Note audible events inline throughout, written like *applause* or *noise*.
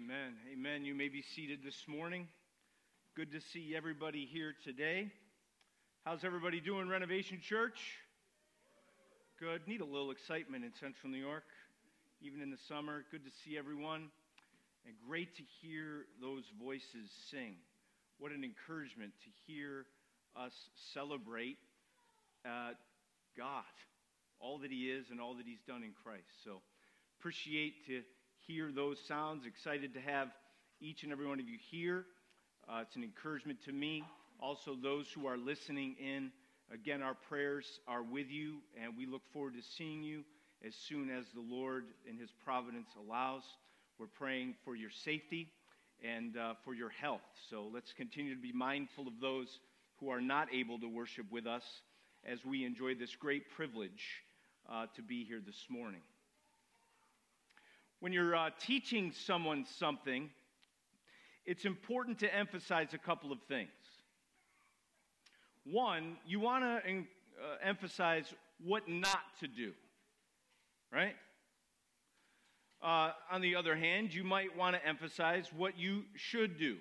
Amen. Amen. You may be seated this morning. Good to see everybody here today. How's everybody doing, Renovation Church? Good. Need a little excitement in Central New York, even in the summer. Good to see everyone. And great to hear those voices sing. What an encouragement to hear us celebrate uh, God, all that He is and all that He's done in Christ. So appreciate to hear those sounds. Excited to have each and every one of you here. Uh, it's an encouragement to me. Also, those who are listening in, again, our prayers are with you, and we look forward to seeing you as soon as the Lord, in His providence, allows. We're praying for your safety and uh, for your health. So let's continue to be mindful of those who are not able to worship with us as we enjoy this great privilege uh, to be here this morning. When you're uh, teaching someone something, it's important to emphasize a couple of things. One, you want to uh, emphasize what not to do, right? Uh, on the other hand, you might want to emphasize what you should do.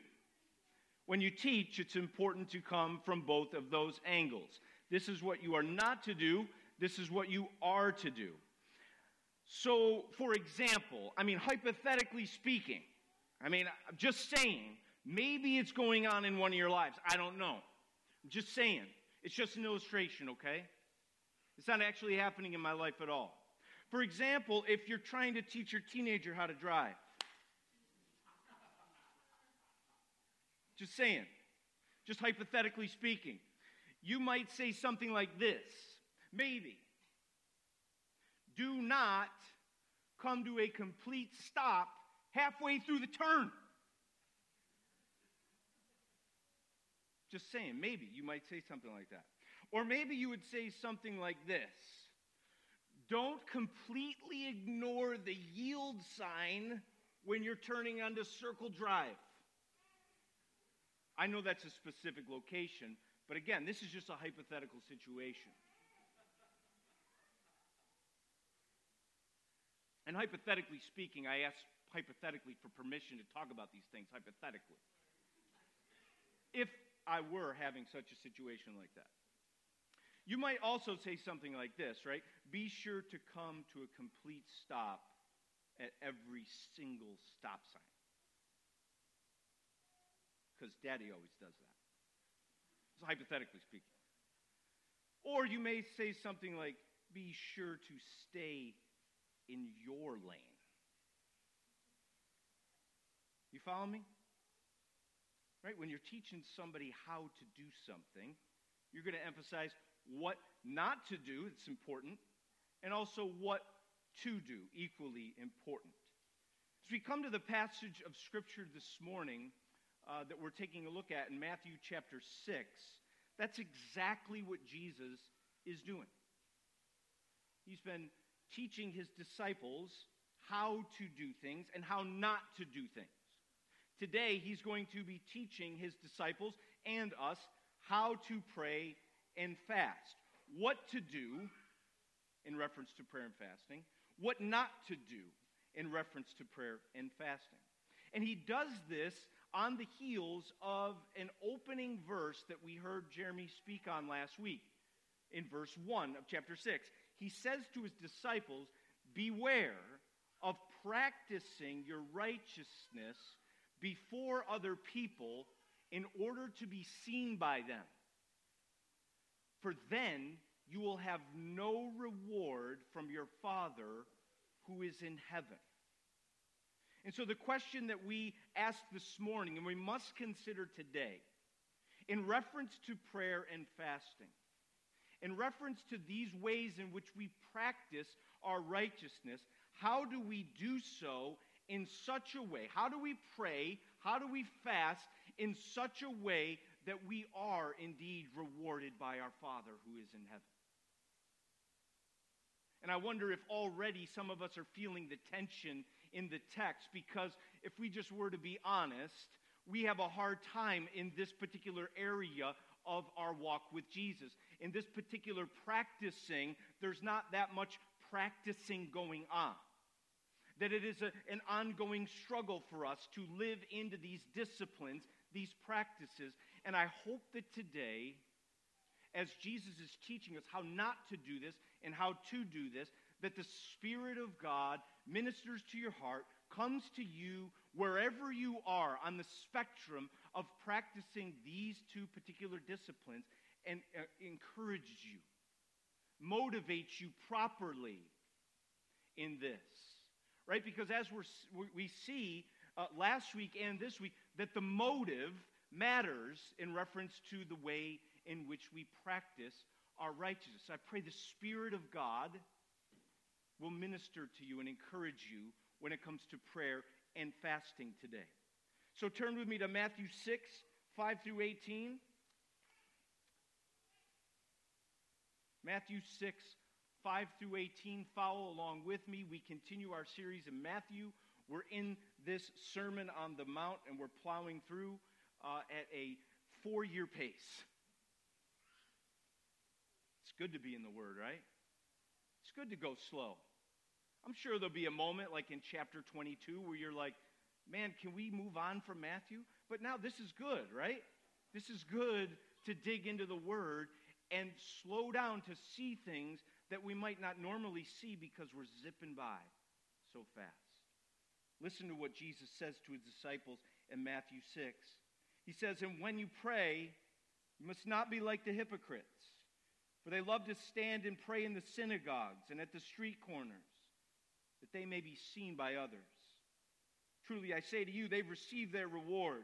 When you teach, it's important to come from both of those angles. This is what you are not to do, this is what you are to do. So, for example, I mean, hypothetically speaking, I mean, I'm just saying, maybe it's going on in one of your lives. I don't know. I'm just saying. It's just an illustration, okay? It's not actually happening in my life at all. For example, if you're trying to teach your teenager how to drive, just saying, just hypothetically speaking, you might say something like this maybe do not come to a complete stop halfway through the turn. Just saying, maybe you might say something like that. Or maybe you would say something like this Don't completely ignore the yield sign when you're turning onto Circle Drive. I know that's a specific location, but again, this is just a hypothetical situation. And hypothetically speaking, I ask hypothetically for permission to talk about these things hypothetically. If I were having such a situation like that. You might also say something like this, right? Be sure to come to a complete stop at every single stop sign. Because daddy always does that. So hypothetically speaking. Or you may say something like, be sure to stay in your lane. You follow me? Right? When you're teaching somebody how to do something, you're going to emphasize what not to do, it's important, and also what to do, equally important. As we come to the passage of Scripture this morning uh, that we're taking a look at in Matthew chapter 6, that's exactly what Jesus is doing. He's been teaching his disciples how to do things and how not to do things. Today, he's going to be teaching his disciples and us how to pray and fast, what to do in reference to prayer and fasting, what not to do in reference to prayer and fasting. And he does this on the heels of an opening verse that we heard Jeremy speak on last week in verse 1 of chapter 6 he says to his disciples, Beware of practicing your righteousness before other people in order to be seen by them. For then you will have no reward from your Father who is in heaven. And so, the question that we asked this morning, and we must consider today, in reference to prayer and fasting, in reference to these ways in which we practice our righteousness, how do we do so in such a way? How do we pray? How do we fast in such a way that we are indeed rewarded by our Father who is in heaven? And I wonder if already some of us are feeling the tension in the text because if we just were to be honest, we have a hard time in this particular area of our walk with Jesus. In this particular practicing, there's not that much practicing going on. that it is a, an ongoing struggle for us to live into these disciplines, these practices. And I hope that today, as Jesus is teaching us how not to do this and how to do this, that the Spirit of God ministers to your heart, comes to you wherever you are on the spectrum of practicing these two particular disciplines and uh, you, motivates you properly in this. Right? Because as we're, we see uh, last week and this week, that the motive matters in reference to the way in which we practice our righteousness. I pray the Spirit of God will minister to you and encourage you when it comes to prayer and fasting today. So turn with me to Matthew 6, 5 through 18. Matthew 6, 5 through 18. Follow along with me. We continue our series in Matthew. We're in this Sermon on the Mount, and we're plowing through uh, at a four year pace. It's good to be in the Word, right? It's good to go slow. I'm sure there'll be a moment like in chapter 22 where you're like, man, can we move on from Matthew? But now this is good, right? This is good to dig into the Word and slow down to see things that we might not normally see because we're zipping by so fast. Listen to what Jesus says to his disciples in Matthew 6. He says, And when you pray, you must not be like the hypocrites, for they love to stand and pray in the synagogues and at the street corners that they may be seen by others. Truly, I say to you, they've received their reward.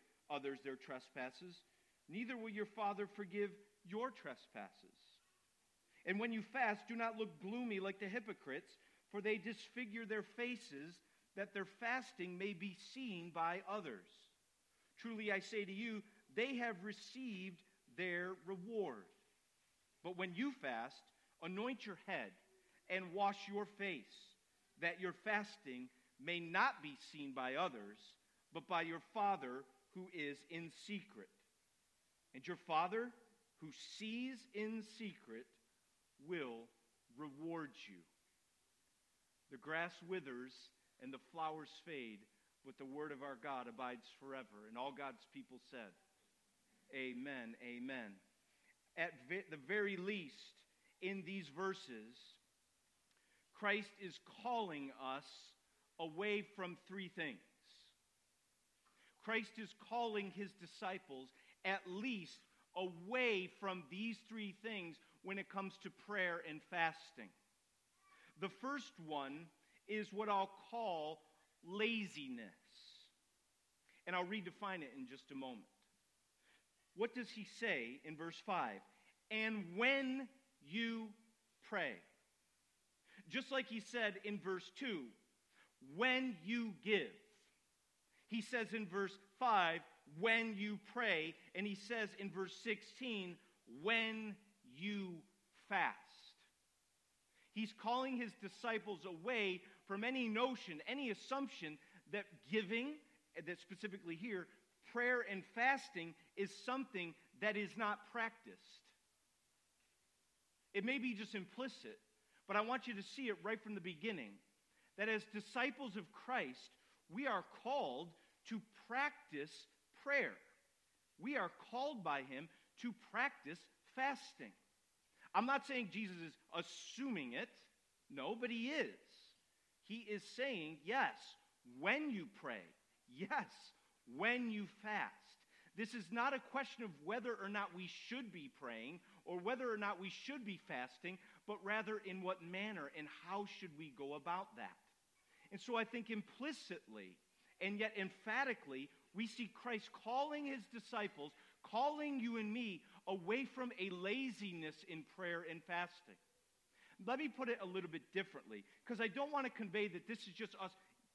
others their trespasses, neither will your Father forgive your trespasses. And when you fast, do not look gloomy like the hypocrites, for they disfigure their faces that their fasting may be seen by others. Truly I say to you, they have received their reward. But when you fast, anoint your head and wash your face, that your fasting may not be seen by others, but by your Father who is in secret. And your Father who sees in secret will reward you. The grass withers and the flowers fade, but the word of our God abides forever. And all God's people said, Amen, amen. At the very least, in these verses, Christ is calling us away from three things. Christ is calling his disciples at least away from these three things when it comes to prayer and fasting. The first one is what I'll call laziness. And I'll redefine it in just a moment. What does he say in verse 5? And when you pray. Just like he said in verse 2, when you give. He says in verse 5, when you pray. And he says in verse 16, when you fast. He's calling his disciples away from any notion, any assumption that giving, that specifically here, prayer and fasting is something that is not practiced. It may be just implicit, but I want you to see it right from the beginning that as disciples of Christ, we are called to practice prayer. We are called by Him to practice fasting. I'm not saying Jesus is assuming it, no, but He is. He is saying, yes, when you pray, yes, when you fast. This is not a question of whether or not we should be praying or whether or not we should be fasting, but rather in what manner and how should we go about that. And so I think implicitly and yet emphatically, we see Christ calling his disciples, calling you and me away from a laziness in prayer and fasting. Let me put it a little bit differently, because I don't want to convey that this is just us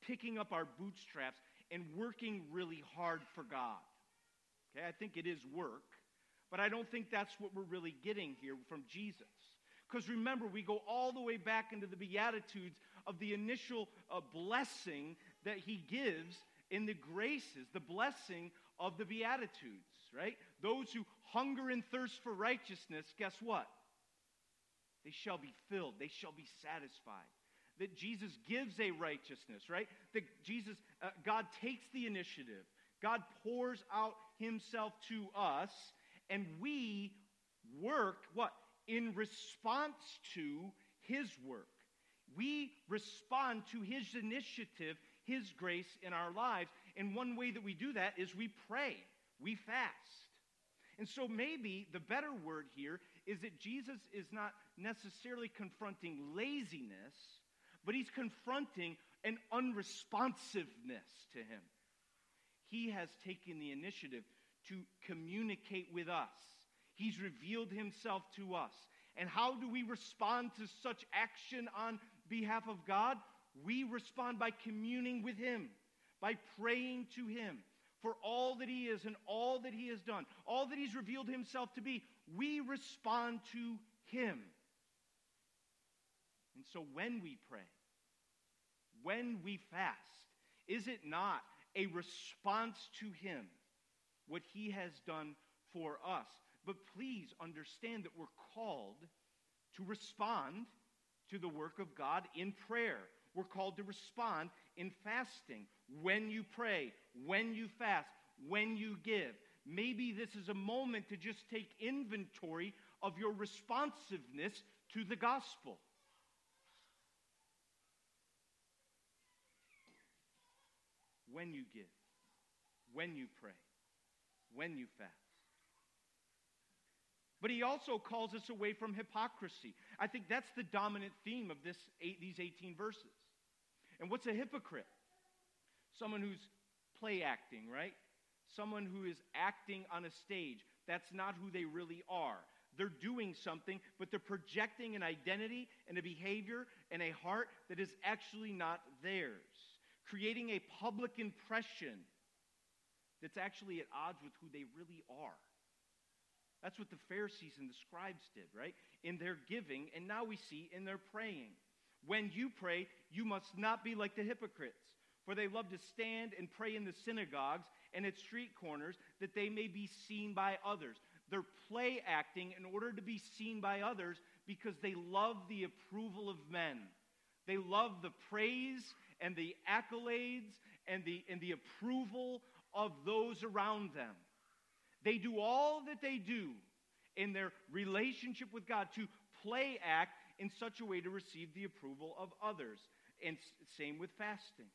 picking up our bootstraps and working really hard for God. Okay, I think it is work, but I don't think that's what we're really getting here from Jesus. Because remember, we go all the way back into the Beatitudes of the initial uh, blessing that he gives in the graces, the blessing of the Beatitudes, right? Those who hunger and thirst for righteousness, guess what? They shall be filled, they shall be satisfied. That Jesus gives a righteousness, right? That Jesus, uh, God takes the initiative. God pours out himself to us, and we work what? In response to his work. We respond to his initiative his grace in our lives. And one way that we do that is we pray, we fast. And so maybe the better word here is that Jesus is not necessarily confronting laziness, but he's confronting an unresponsiveness to him. He has taken the initiative to communicate with us. He's revealed himself to us. And how do we respond to such action on behalf of God? We respond by communing with Him, by praying to Him for all that He is and all that He has done, all that He's revealed Himself to be. We respond to Him. And so when we pray, when we fast, is it not a response to Him, what He has done for us? But please understand that we're called to respond to the work of God in prayer. We're called to respond in fasting. When you pray, when you fast, when you give. Maybe this is a moment to just take inventory of your responsiveness to the gospel. When you give, when you pray, when you fast. But he also calls us away from hypocrisy. I think that's the dominant theme of this, eight, these 18 verses. And what's a hypocrite? Someone who's play acting, right? Someone who is acting on a stage. That's not who they really are. They're doing something, but they're projecting an identity and a behavior and a heart that is actually not theirs, creating a public impression that's actually at odds with who they really are. That's what the Pharisees and the scribes did, right? In their giving, and now we see in their praying. When you pray, you must not be like the hypocrites, for they love to stand and pray in the synagogues and at street corners that they may be seen by others. They're play acting in order to be seen by others because they love the approval of men. They love the praise and the accolades and the, and the approval of those around them. They do all that they do in their relationship with God to play act in such a way to receive the approval of others. And same with fasting.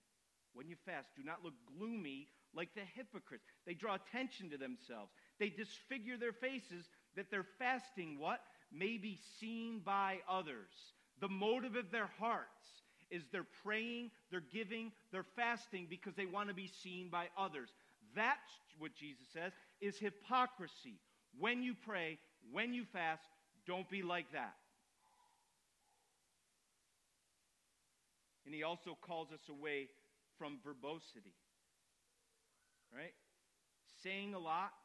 When you fast, do not look gloomy like the hypocrites. They draw attention to themselves. They disfigure their faces that their fasting what may be seen by others. The motive of their hearts is they're praying, they're giving, they're fasting because they want to be seen by others. That's what Jesus says is hypocrisy. When you pray, when you fast, don't be like that. And he also calls us away from verbosity. Right? Saying a lot,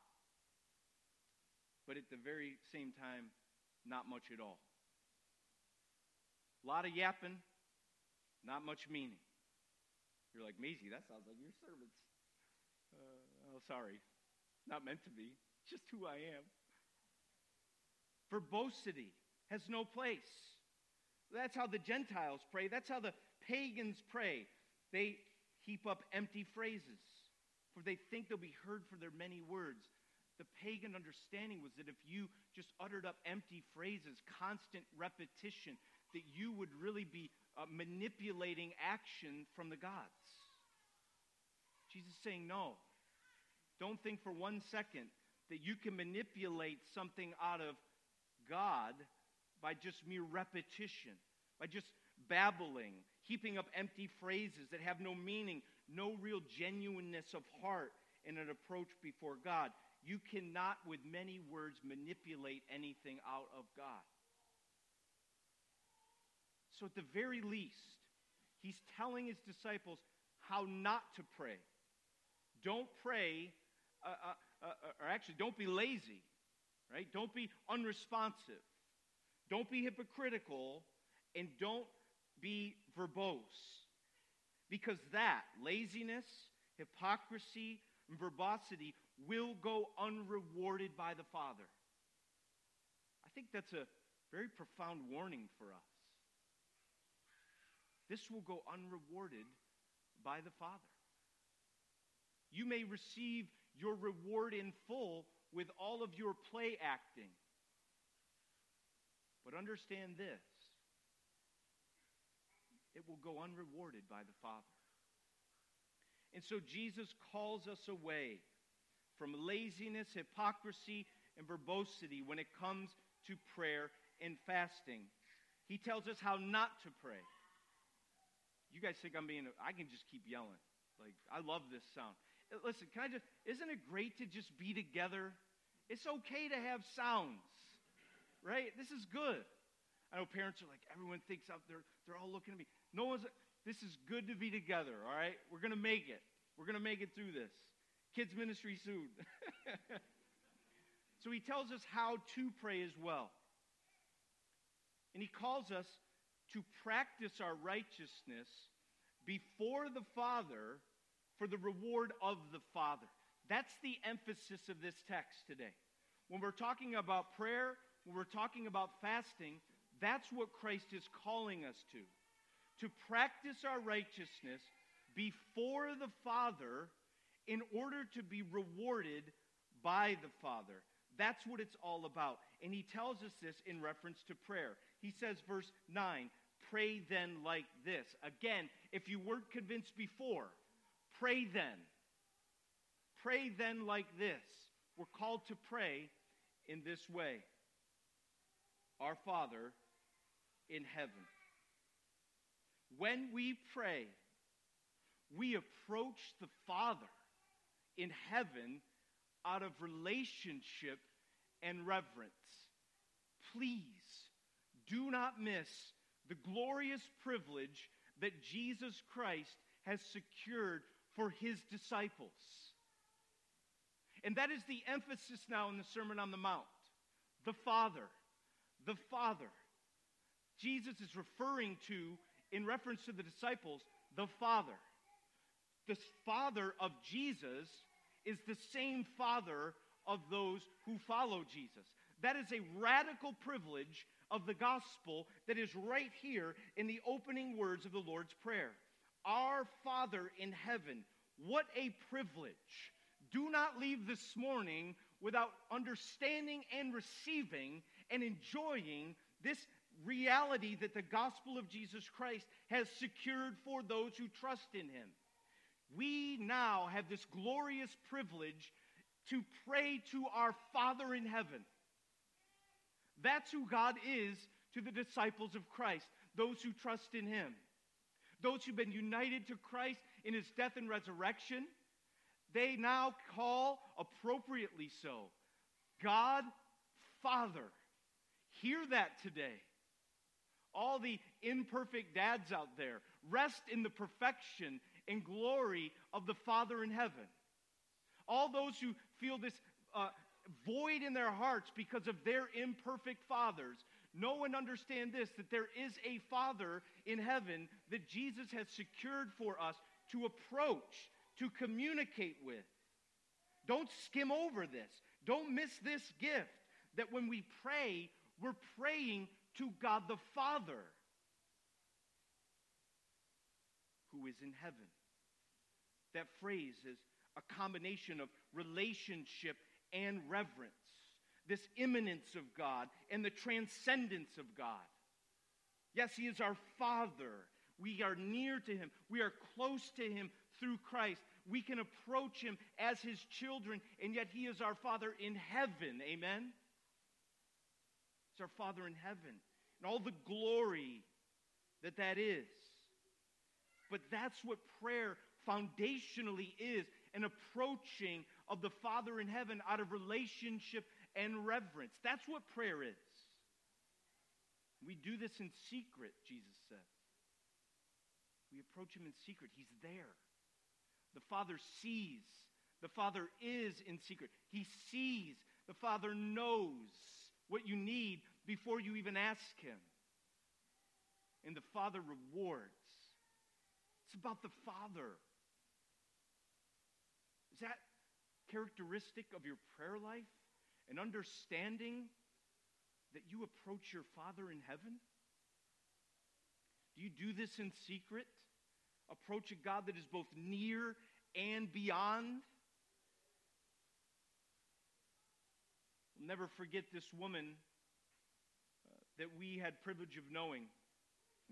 but at the very same time, not much at all. A lot of yapping, not much meaning. You're like, Maisie, that sounds like your sermons. Uh, oh, sorry. Not meant to be. Just who I am. Verbosity has no place. That's how the Gentiles pray. That's how the pagans pray. They heap up empty phrases, for they think they'll be heard for their many words. The pagan understanding was that if you just uttered up empty phrases, constant repetition, that you would really be uh, manipulating action from the gods. Jesus is saying, no. Don't think for one second that you can manipulate something out of God by just mere repetition, by just babbling, heaping up empty phrases that have no meaning, no real genuineness of heart in an approach before God. You cannot, with many words, manipulate anything out of God. So, at the very least, he's telling his disciples how not to pray. Don't pray, uh, uh, uh, or actually, don't be lazy, right? Don't be unresponsive. Don't be hypocritical, and don't be verbose. Because that, laziness, hypocrisy, and verbosity, will go unrewarded by the Father. I think that's a very profound warning for us. This will go unrewarded by the Father. You may receive your reward in full with all of your play acting. But understand this it will go unrewarded by the Father. And so Jesus calls us away from laziness, hypocrisy, and verbosity when it comes to prayer and fasting. He tells us how not to pray. You guys think I'm being, I can just keep yelling. Like, I love this sound. Uh, listen, can I just, isn't it great to just be together? It's okay to have sounds, right? This is good. I know parents are like, everyone thinks out there, they're all looking at me. No one's, this is good to be together, all right? We're going to make it. We're going to make it through this. Kids' ministry soon. *laughs* so he tells us how to pray as well. And he calls us to practice our righteousness before the Father for the reward of the Father. That's the emphasis of this text today. When we're talking about prayer, when we're talking about fasting, that's what Christ is calling us to. To practice our righteousness before the Father in order to be rewarded by the Father. That's what it's all about. And he tells us this in reference to prayer. He says, verse 9, pray then like this. Again, if you weren't convinced before, pray then. Pray then like this. We're called to pray in this way Our Father in heaven. When we pray, we approach the Father in heaven out of relationship and reverence. Please do not miss the glorious privilege that Jesus Christ has secured for his disciples. And that is the emphasis now in the Sermon on the Mount. The Father. The Father. Jesus is referring to, in reference to the disciples, the Father. The Father of Jesus is the same Father of those who follow Jesus. That is a radical privilege of the gospel that is right here in the opening words of the Lord's Prayer. Our Father in heaven, what a privilege. Do not leave this morning without understanding and receiving and enjoying this reality that the gospel of Jesus Christ has secured for those who trust in him. We now have this glorious privilege to pray to our Father in heaven. That's who God is to the disciples of Christ, those who trust in him. Those who've been united to Christ in his death and resurrection, they now call appropriately so God Father. Hear that today all the imperfect dads out there. Rest in the perfection and glory of the Father in heaven. All those who feel this uh, void in their hearts because of their imperfect fathers, know and understand this that there is a Father in heaven that Jesus has secured for us to approach, to communicate with. Don't skim over this. Don't miss this gift that when we pray, we're praying to God the Father who is in heaven. That phrase is a combination of relationship and reverence, this immanence of God and the transcendence of God. Yes, He is our Father. We are near to Him, we are close to Him through Christ. We can approach Him as His children, and yet He is our Father in heaven. Amen? He's our Father in heaven. And all the glory that that is. But that's what prayer foundationally is an approaching of the Father in heaven out of relationship and reverence. That's what prayer is. We do this in secret, Jesus says. We approach him in secret. He's there. The Father sees. The Father is in secret. He sees. The Father knows what you need before you even ask him. And the Father rewards. It's about the Father. Is that characteristic of your prayer life? An understanding that you approach your Father in heaven? Do you do this in secret? Approach a God that is both near and beyond? I'll never forget this woman uh, that we had privilege of knowing,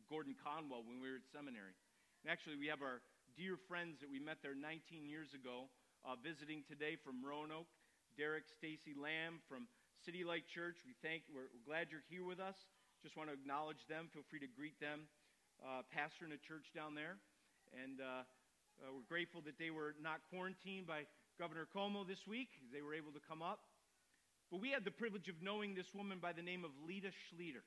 Gordon Conwell, when we were at seminary. And actually, we have our dear friends that we met there 19 years ago uh, visiting today from Roanoke. Derek Stacy Lamb from City Light Church. We thank, we're, glad you're here with us. Just want to acknowledge them. Feel free to greet them. Uh, pastor in a church down there. And uh, uh, we're grateful that they were not quarantined by Governor Cuomo this week. They were able to come up. But we had the privilege of knowing this woman by the name of Lita Schlueter.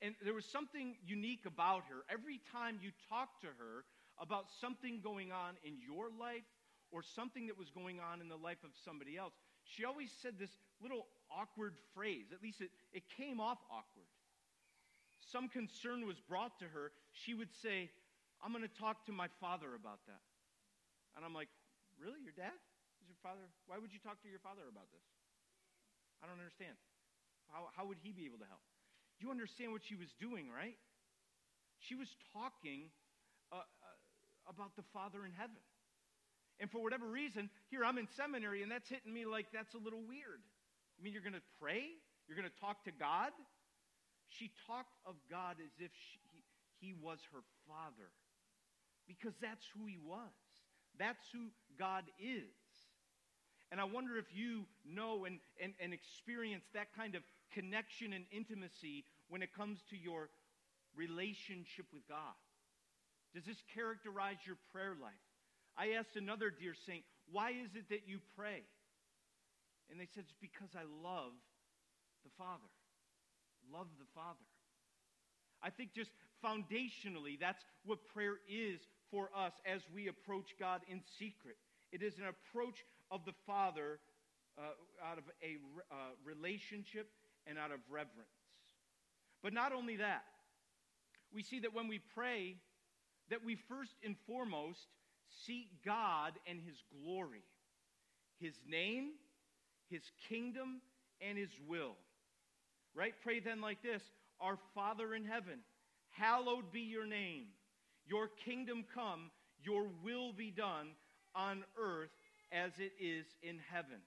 And there was something unique about her. Every time you talked to her about something going on in your life or something that was going on in the life of somebody else, she always said this little awkward phrase. At least it, it came off awkward. Some concern was brought to her. She would say, I'm going to talk to my father about that. And I'm like, Really? Your dad? Is your father? Why would you talk to your father about this? I don't understand. How, how would he be able to help? You understand what she was doing, right? She was talking uh, uh, about the Father in heaven. And for whatever reason, here I'm in seminary and that's hitting me like that's a little weird. I mean, you're going to pray? You're going to talk to God? She talked of God as if she, he, he was her father because that's who he was. That's who God is. And I wonder if you know and, and, and experience that kind of connection and intimacy when it comes to your relationship with God. Does this characterize your prayer life? I asked another dear saint, Why is it that you pray? And they said, It's because I love the Father. Love the Father. I think just foundationally, that's what prayer is for us as we approach God in secret. It is an approach of the Father uh, out of a uh, relationship and out of reverence. But not only that, we see that when we pray, that we first and foremost seek God and His glory, His name, His kingdom, and His will. Right? Pray then like this Our Father in heaven, hallowed be your name. Your kingdom come, your will be done on earth as it is in heaven.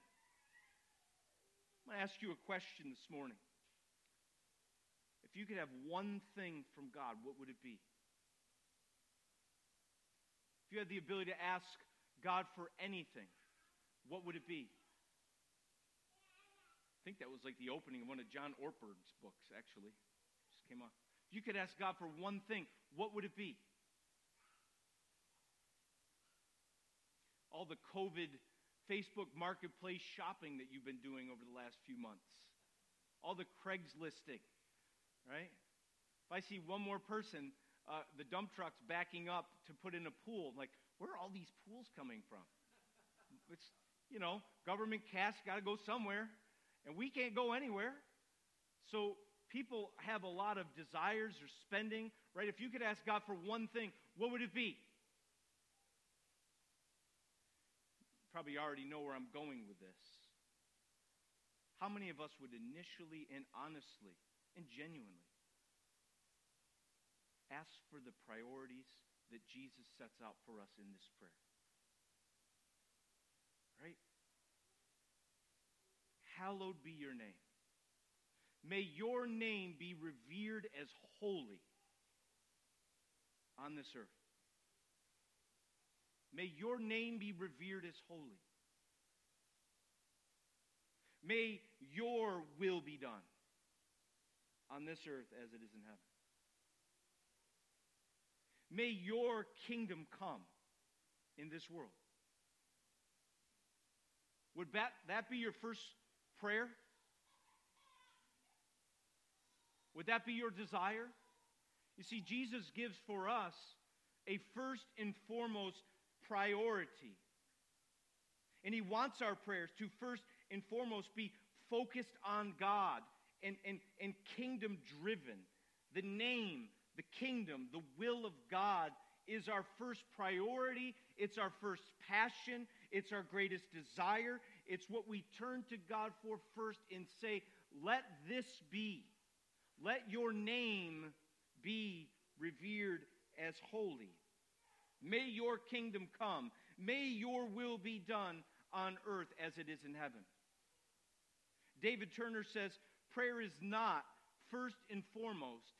I'm going to ask you a question this morning. If you could have one thing from God, what would it be? If you had the ability to ask God for anything, what would it be? I think that was like the opening of one of John Ortberg's books, actually. Just came on. If you could ask God for one thing, what would it be? All the COVID Facebook marketplace shopping that you've been doing over the last few months, all the Craigslisting, right? If I see one more person uh, the dump trucks backing up to put in a pool. Like, where are all these pools coming from? It's, you know, government cash got to go somewhere, and we can't go anywhere. So people have a lot of desires or spending, right? If you could ask God for one thing, what would it be? Probably already know where I'm going with this. How many of us would initially and honestly and genuinely ask for the priorities that Jesus sets out for us in this prayer. Right? Hallowed be your name. May your name be revered as holy on this earth. May your name be revered as holy. May your will be done on this earth as it is in heaven. May your kingdom come in this world. Would that, that be your first prayer? Would that be your desire? You see, Jesus gives for us a first and foremost priority. And He wants our prayers to first and foremost be focused on God and, and, and kingdom driven. The name, the kingdom, the will of God is our first priority. It's our first passion. It's our greatest desire. It's what we turn to God for first and say, Let this be. Let your name be revered as holy. May your kingdom come. May your will be done on earth as it is in heaven. David Turner says prayer is not, first and foremost,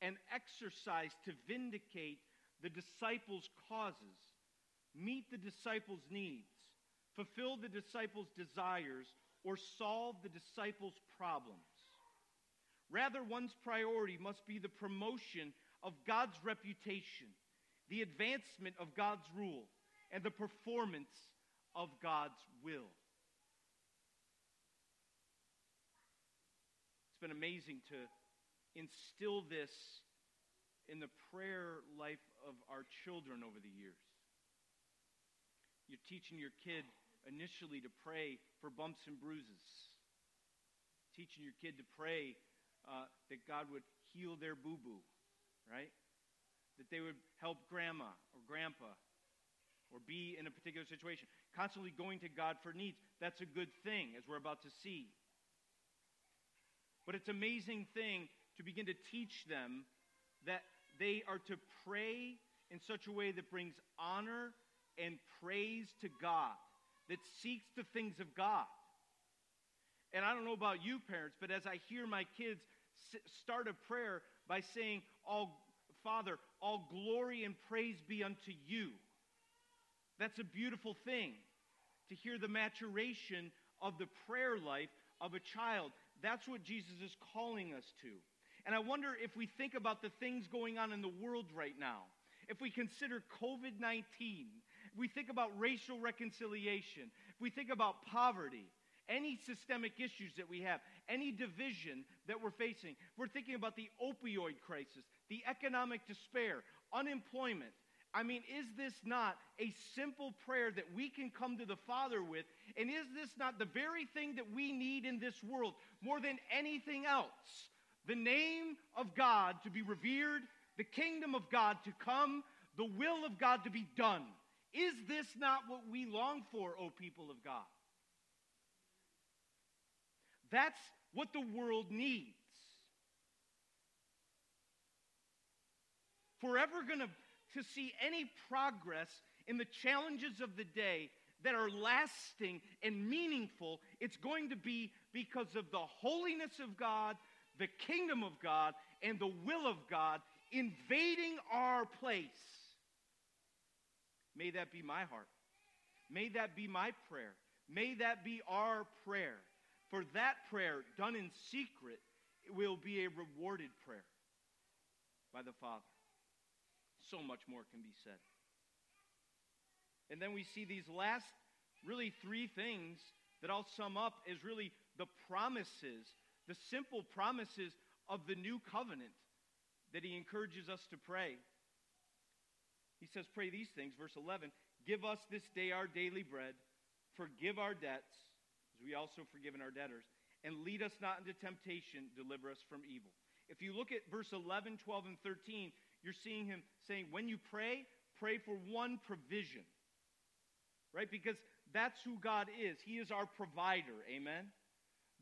an exercise to vindicate the disciples' causes, meet the disciples' needs, fulfill the disciples' desires, or solve the disciples' problems. Rather, one's priority must be the promotion of God's reputation, the advancement of God's rule, and the performance of God's will. It's been amazing to instill this in the prayer life of our children over the years. You're teaching your kid initially to pray for bumps and bruises, teaching your kid to pray uh, that God would heal their boo boo, right? That they would help grandma or grandpa or be in a particular situation. Constantly going to God for needs. That's a good thing, as we're about to see. But it's an amazing thing to begin to teach them that they are to pray in such a way that brings honor and praise to God, that seeks the things of God. And I don't know about you, parents, but as I hear my kids start a prayer by saying, all, Father, all glory and praise be unto you. That's a beautiful thing to hear the maturation of the prayer life of a child. That's what Jesus is calling us to. And I wonder if we think about the things going on in the world right now, if we consider COVID 19, if we think about racial reconciliation, if we think about poverty, any systemic issues that we have, any division that we're facing. We're thinking about the opioid crisis, the economic despair, unemployment. I mean, is this not a simple prayer that we can come to the Father with? And is this not the very thing that we need in this world more than anything else? The name of God to be revered, the kingdom of God to come, the will of God to be done. Is this not what we long for, O people of God? That's what the world needs. If we're ever going to to see any progress in the challenges of the day that are lasting and meaningful, it's going to be because of the holiness of God, the kingdom of God, and the will of God invading our place. May that be my heart. May that be my prayer. May that be our prayer. For that prayer, done in secret, will be a rewarded prayer by the Father. So much more can be said. And then we see these last, really, three things that I'll sum up as really the promises, the simple promises of the new covenant that he encourages us to pray. He says, Pray these things, verse 11 Give us this day our daily bread, forgive our debts as we also forgiven our debtors. And lead us not into temptation, deliver us from evil. If you look at verse 11, 12, and 13, you're seeing him saying, when you pray, pray for one provision. Right? Because that's who God is. He is our provider. Amen?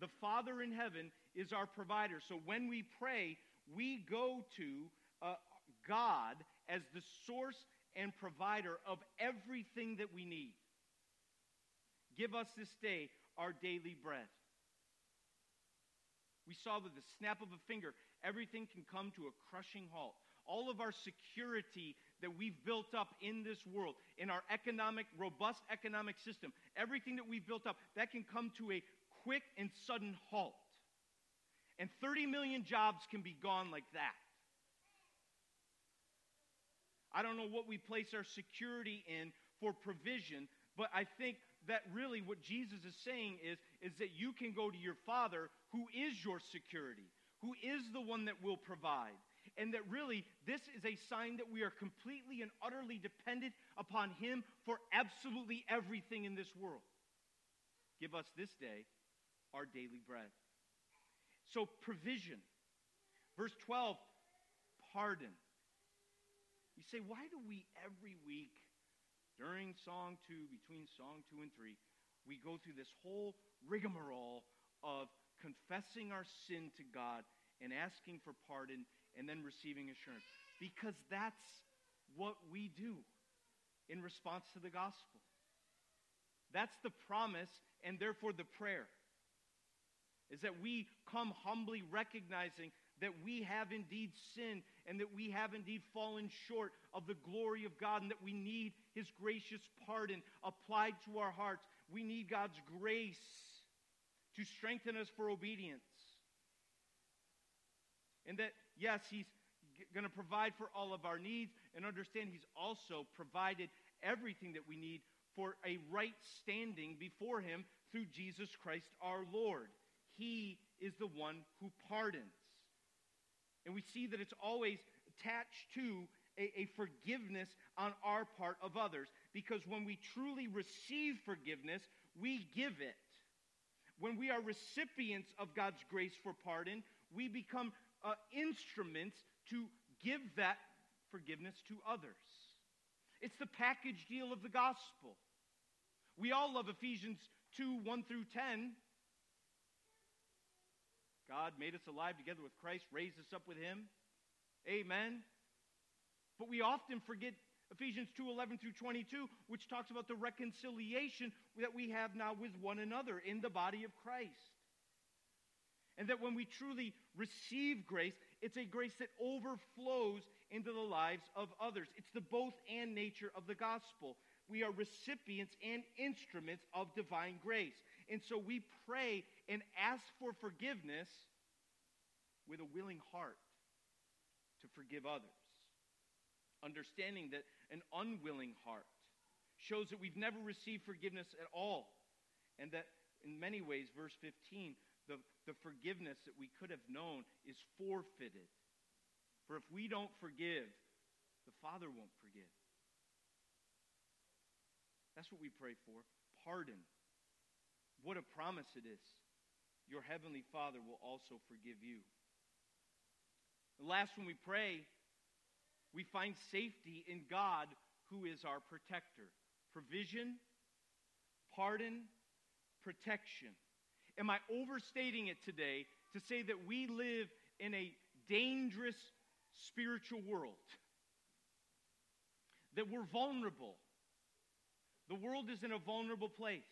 The Father in heaven is our provider. So when we pray, we go to uh, God as the source and provider of everything that we need. Give us this day our daily bread. We saw with the snap of a finger, everything can come to a crushing halt. All of our security that we've built up in this world, in our economic, robust economic system, everything that we've built up, that can come to a quick and sudden halt. And 30 million jobs can be gone like that. I don't know what we place our security in for provision, but I think that really what Jesus is saying is, is that you can go to your Father who is your security, who is the one that will provide. And that really, this is a sign that we are completely and utterly dependent upon Him for absolutely everything in this world. Give us this day our daily bread. So, provision. Verse 12, pardon. You say, why do we every week during song two, between song two and three, we go through this whole rigmarole of confessing our sin to God and asking for pardon and then receiving assurance. Because that's what we do in response to the gospel. That's the promise and therefore the prayer. Is that we come humbly recognizing that we have indeed sinned and that we have indeed fallen short of the glory of God and that we need His gracious pardon applied to our hearts. We need God's grace to strengthen us for obedience. And that, yes, He's going to provide for all of our needs and understand He's also provided everything that we need for a right standing before Him through Jesus Christ our Lord. He is the one who pardons. And we see that it's always attached to a, a, forgiveness on our part of others. Because when we truly receive forgiveness, we give it. When we are recipients of God's grace for pardon, we become uh, instruments to give that forgiveness to others. It's the package deal of the gospel. We all love Ephesians 2 1 through 10. God made us alive together with Christ, raised us up with him. Amen. But we often forget Ephesians 2 11 through 22, which talks about the reconciliation that we have now with one another in the body of Christ. And that when we truly receive grace, it's a grace that overflows into the lives of others. It's the both and nature of the gospel. We are recipients and instruments of divine grace. And so we pray and ask for forgiveness with a willing heart to forgive others. Understanding that an unwilling heart shows that we've never received forgiveness at all. And that in many ways, verse 15, the, forgiveness that we could have known is forfeited. For if we don't forgive, the Father won't forgive. That's what we pray for pardon what a promise it is. Your heavenly Father will also forgive you. The last, when we pray, we find safety in God, who is our protector. Provision, pardon, protection. Am I overstating it today to say that we live in a dangerous spiritual world? That we're vulnerable. The world is in a vulnerable place.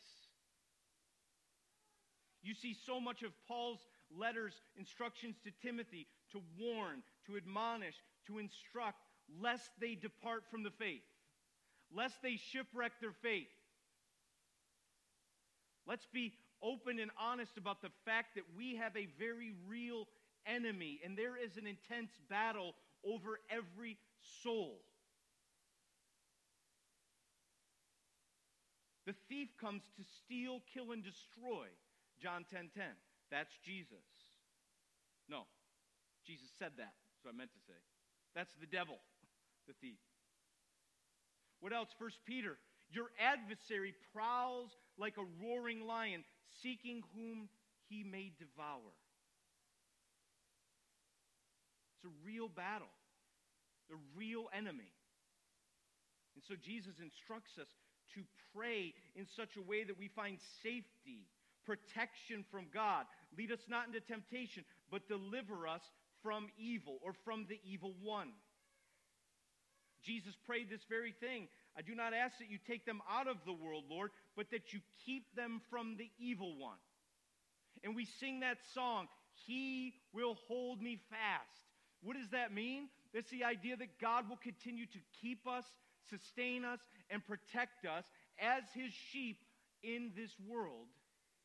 You see so much of Paul's letters, instructions to Timothy to warn, to admonish, to instruct, lest they depart from the faith, lest they shipwreck their faith. Let's be open and honest about the fact that we have a very real enemy, and there is an intense battle over every soul. The thief comes to steal, kill, and destroy. John 10:10. 10, 10. That's Jesus. No. Jesus said that. so I meant to say. That's the devil, *laughs* the thief. What else? First Peter. Your adversary prowls like a roaring lion, seeking whom he may devour. It's a real battle, the real enemy. And so Jesus instructs us to pray in such a way that we find safety protection from God. Lead us not into temptation, but deliver us from evil or from the evil one. Jesus prayed this very thing. I do not ask that you take them out of the world, Lord, but that you keep them from the evil one. And we sing that song, He will hold me fast. What does that mean? That's the idea that God will continue to keep us, sustain us, and protect us as His sheep in this world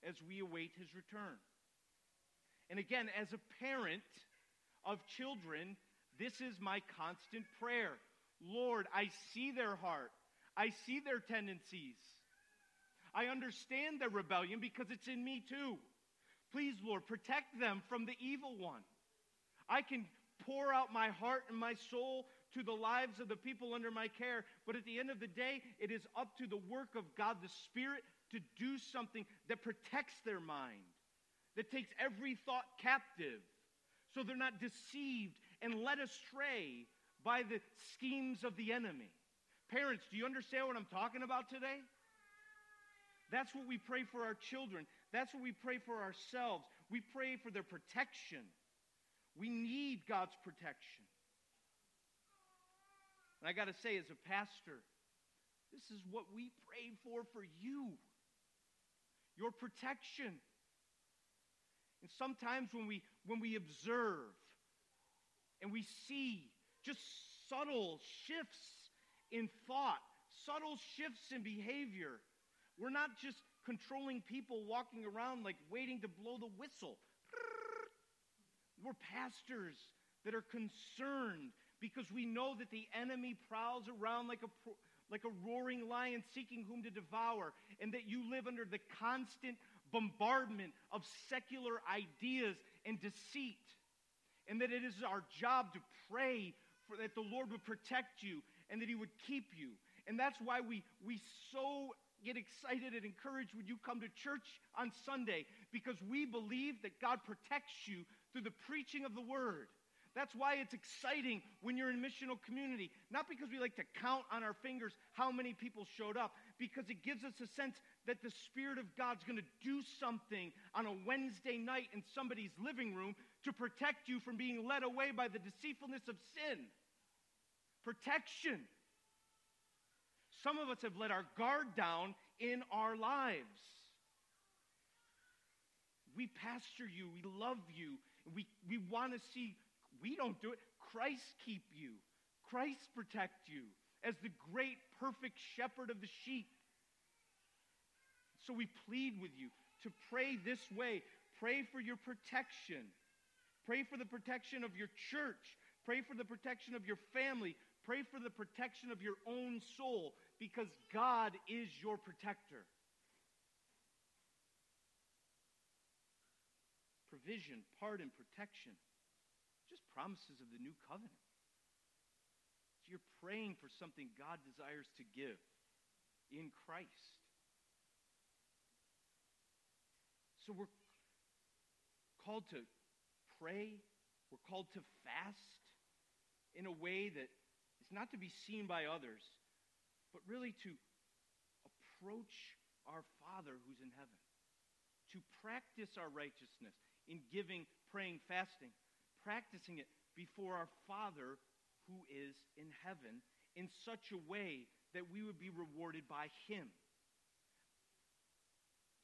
as we await His return. And again, as a parent of children, this is my constant prayer. Lord, I see their heart, I see their tendencies. I understand their rebellion because it's in me too. Please, Lord, protect them from the evil one. I can pour out my heart and my soul to the lives of the people under my care, but at the end of the day, it is up to the work of God the Spirit to do something that protects their mind, that takes every thought captive, so they're not deceived and led astray by the schemes of the enemy. Parents, do you understand what I'm talking about today? That's what we pray for our children. That's what we pray for ourselves. We pray for their protection. We need God's protection. And I got to say, as a pastor, this is what we pray for for you your protection. And sometimes when we, when we observe and we see just subtle shifts in thought, subtle shifts in behavior, we're not just controlling people walking around like waiting to blow the whistle. We're pastors that are concerned because we know that the enemy prowls around like a, like a roaring lion seeking whom to devour, and that you live under the constant bombardment of secular ideas and deceit, and that it is our job to pray for, that the Lord would protect you and that He would keep you. And that's why we, we so get excited and encouraged when you come to church on Sunday because we believe that God protects you through the preaching of the word. That's why it's exciting when you're in missional community. Not because we like to count on our fingers how many people showed up, because it gives us a sense that the Spirit of God's going to do something on a Wednesday night in somebody's living room to protect you from being led away by the deceitfulness of sin. Protection. Some of us have let our guard down in our lives. We pastor you, we love you, we, we want to see, we don't do it. Christ keep you, Christ protect you as the great, perfect shepherd of the sheep. So we plead with you to pray this way. Pray for your protection. Pray for the protection of your church. Pray for the protection of your family. Pray for the protection of your own soul because God is your protector. Provision, pardon, protection. Just promises of the new covenant. So you're praying for something God desires to give in Christ. So we're called to pray, we're called to fast in a way that is not to be seen by others, but really to approach our Father who's in heaven, to practice our righteousness in giving, praying, fasting, practicing it before our Father who is in heaven in such a way that we would be rewarded by Him,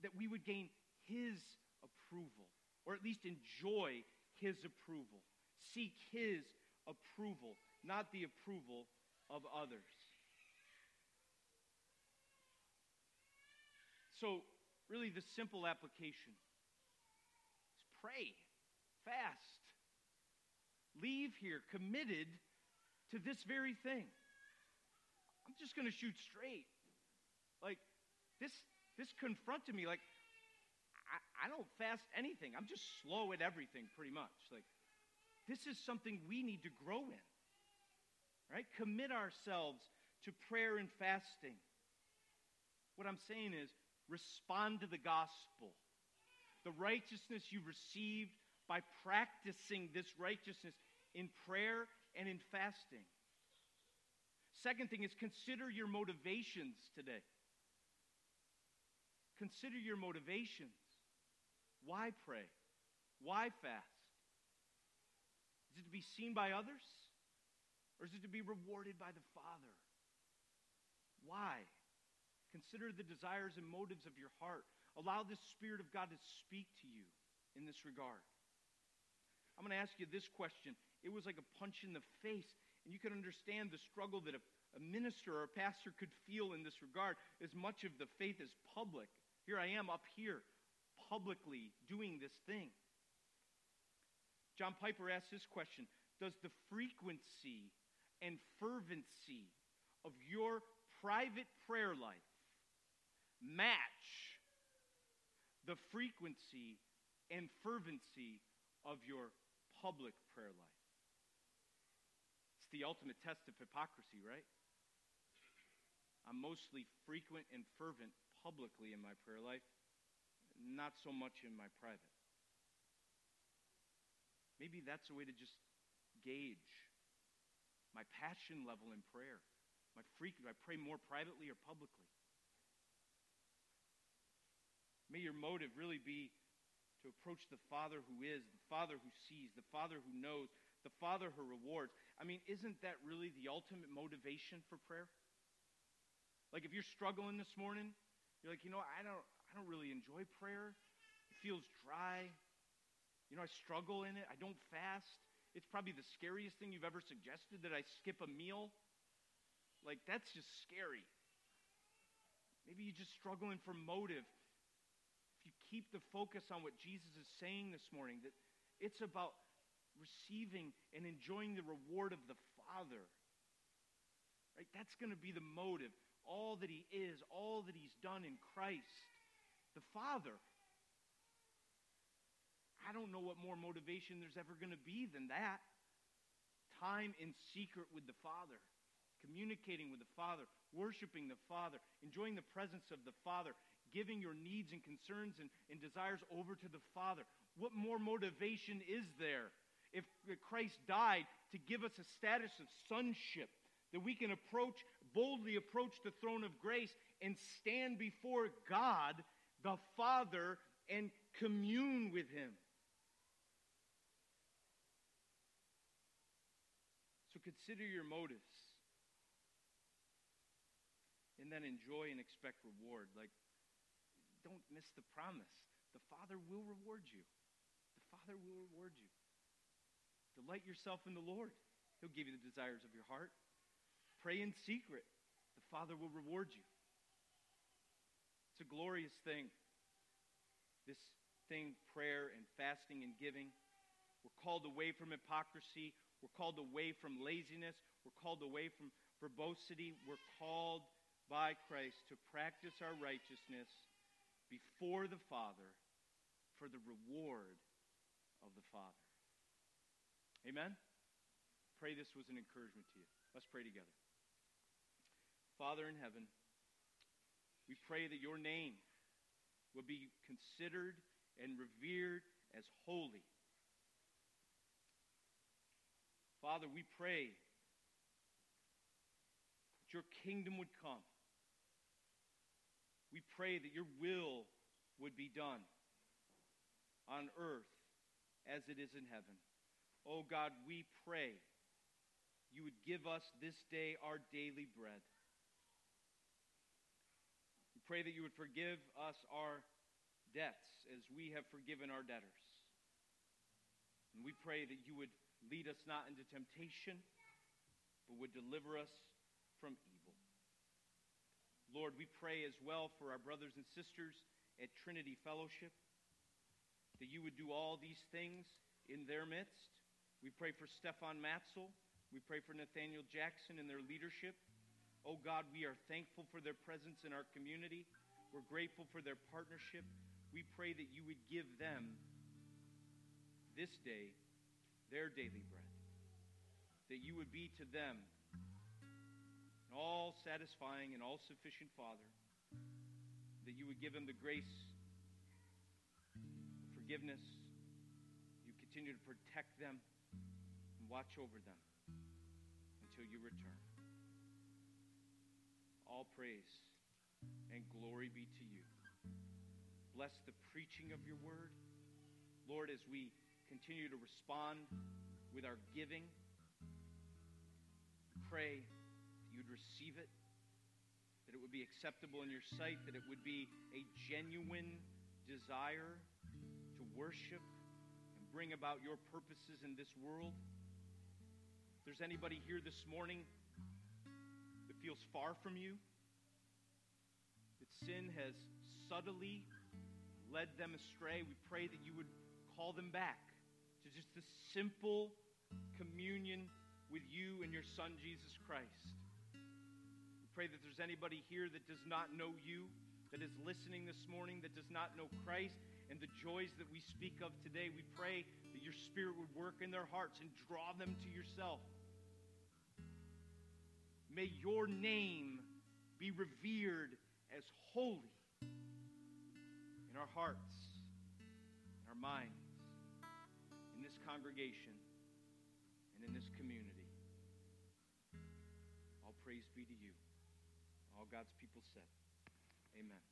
that we would gain His approval, or at least enjoy His approval, seek His approval not the approval of others. So, really, the simple application is pray, fast, leave here committed to this very thing. I'm just going to shoot straight. Like, this, this confronted me. Like, I, I don't fast anything. I'm just slow at everything, pretty much. Like, this is something we need to grow in. Right? Commit ourselves to prayer and fasting. What I'm saying is respond to the gospel. The righteousness you received by practicing this righteousness in prayer and in fasting. Second thing is consider your motivations today. Consider your motivations. Why pray? Why fast? Is it to be seen by others? Or is it to be rewarded by the Father? Why? Consider the desires and motives of your heart. Allow the Spirit of God to speak to you in this regard. I'm going to ask you this question. It was like a punch in the face, and you can understand the struggle that a, a minister or a pastor could feel in this regard, as much of the faith is public. Here I am up here, publicly doing this thing. John Piper asked this question Does the frequency and fervency of your private prayer life match the frequency and fervency of your public prayer life. It's the ultimate test of hypocrisy, right? I'm mostly frequent and fervent publicly in my prayer life, not so much in my private. Maybe that's a way to just gauge my passion level in prayer. My frequent, I pray more privately or publicly. May your motive really be to approach the Father who is, the Father who sees, the Father who knows, the Father who rewards. I mean, isn't that really the ultimate motivation for prayer? Like if you're struggling this morning, you're like, you know, I don't I don't really enjoy prayer. It feels dry. You know, I struggle in it. I don't fast. It's probably the scariest thing you've ever suggested that I skip a meal. Like that's just scary. Maybe you're just struggling for motive keep the focus on what Jesus is saying this morning, that it's about receiving and enjoying the reward of the Father. Right? That's going to be the motive. All that He is, all that He's done in Christ, the Father. I don't know what more motivation there's ever going to be than that. Time in secret with the Father, communicating with the Father, worshiping the Father, enjoying the presence of the Father, giving your needs and concerns and, and desires over to the Father. What more motivation is there if Christ died to give us a status of sonship? That we can approach, boldly approach the throne of grace and stand before God, the Father, and commune with Him. So consider your motives. And then enjoy and expect reward. Like don't miss the promise. The Father will reward you. The Father will reward you. Delight yourself in the Lord. He'll give you the desires of your heart. Pray in secret. The Father will reward you. It's a glorious thing. This thing, prayer and fasting and giving. We're called away from hypocrisy. We're called away from laziness. We're called away from verbosity. We're called by Christ to practice our righteousness before the Father for the reward of the Father. Amen? Pray this was an encouragement to you. Let's pray together. Father in heaven, we pray that your name will be considered and revered as holy. Father, we pray that your kingdom would come we pray that your will would be done on earth as it is in heaven. Oh God, we pray you would give us this day our daily bread. We pray that you would forgive us our debts as we have forgiven our debtors. And we pray that you would lead us not into temptation, but would deliver us from evil. Lord, we pray as well for our brothers and sisters at Trinity Fellowship, that you would do all these things in their midst. We pray for Stefan Matzel. We pray for Nathaniel Jackson and their leadership. Oh God, we are thankful for their presence in our community. We're grateful for their partnership. We pray that you would give them this day their daily bread, that you would be to them all satisfying and all sufficient Father, that you would give them the grace, forgiveness. You continue to protect them and watch over them until you return. All praise and glory be to you. Bless the preaching of your word. Lord, as we continue to respond with our giving, pray you'd receive it, that it would be acceptable in your sight, that it would be a genuine desire to worship and bring about your purposes in this world. If there's anybody here this morning that feels far from you, that sin has subtly led them astray, we pray that you would call them back to just the simple communion with you and your Son, Jesus Christ. Pray that there's anybody here that does not know you, that is listening this morning, that does not know Christ and the joys that we speak of today. We pray that your Spirit would work in their hearts and draw them to yourself. May your name be revered as holy in our hearts, in our minds, in this congregation, and in this community. All praise be to you. God's people said, Amen.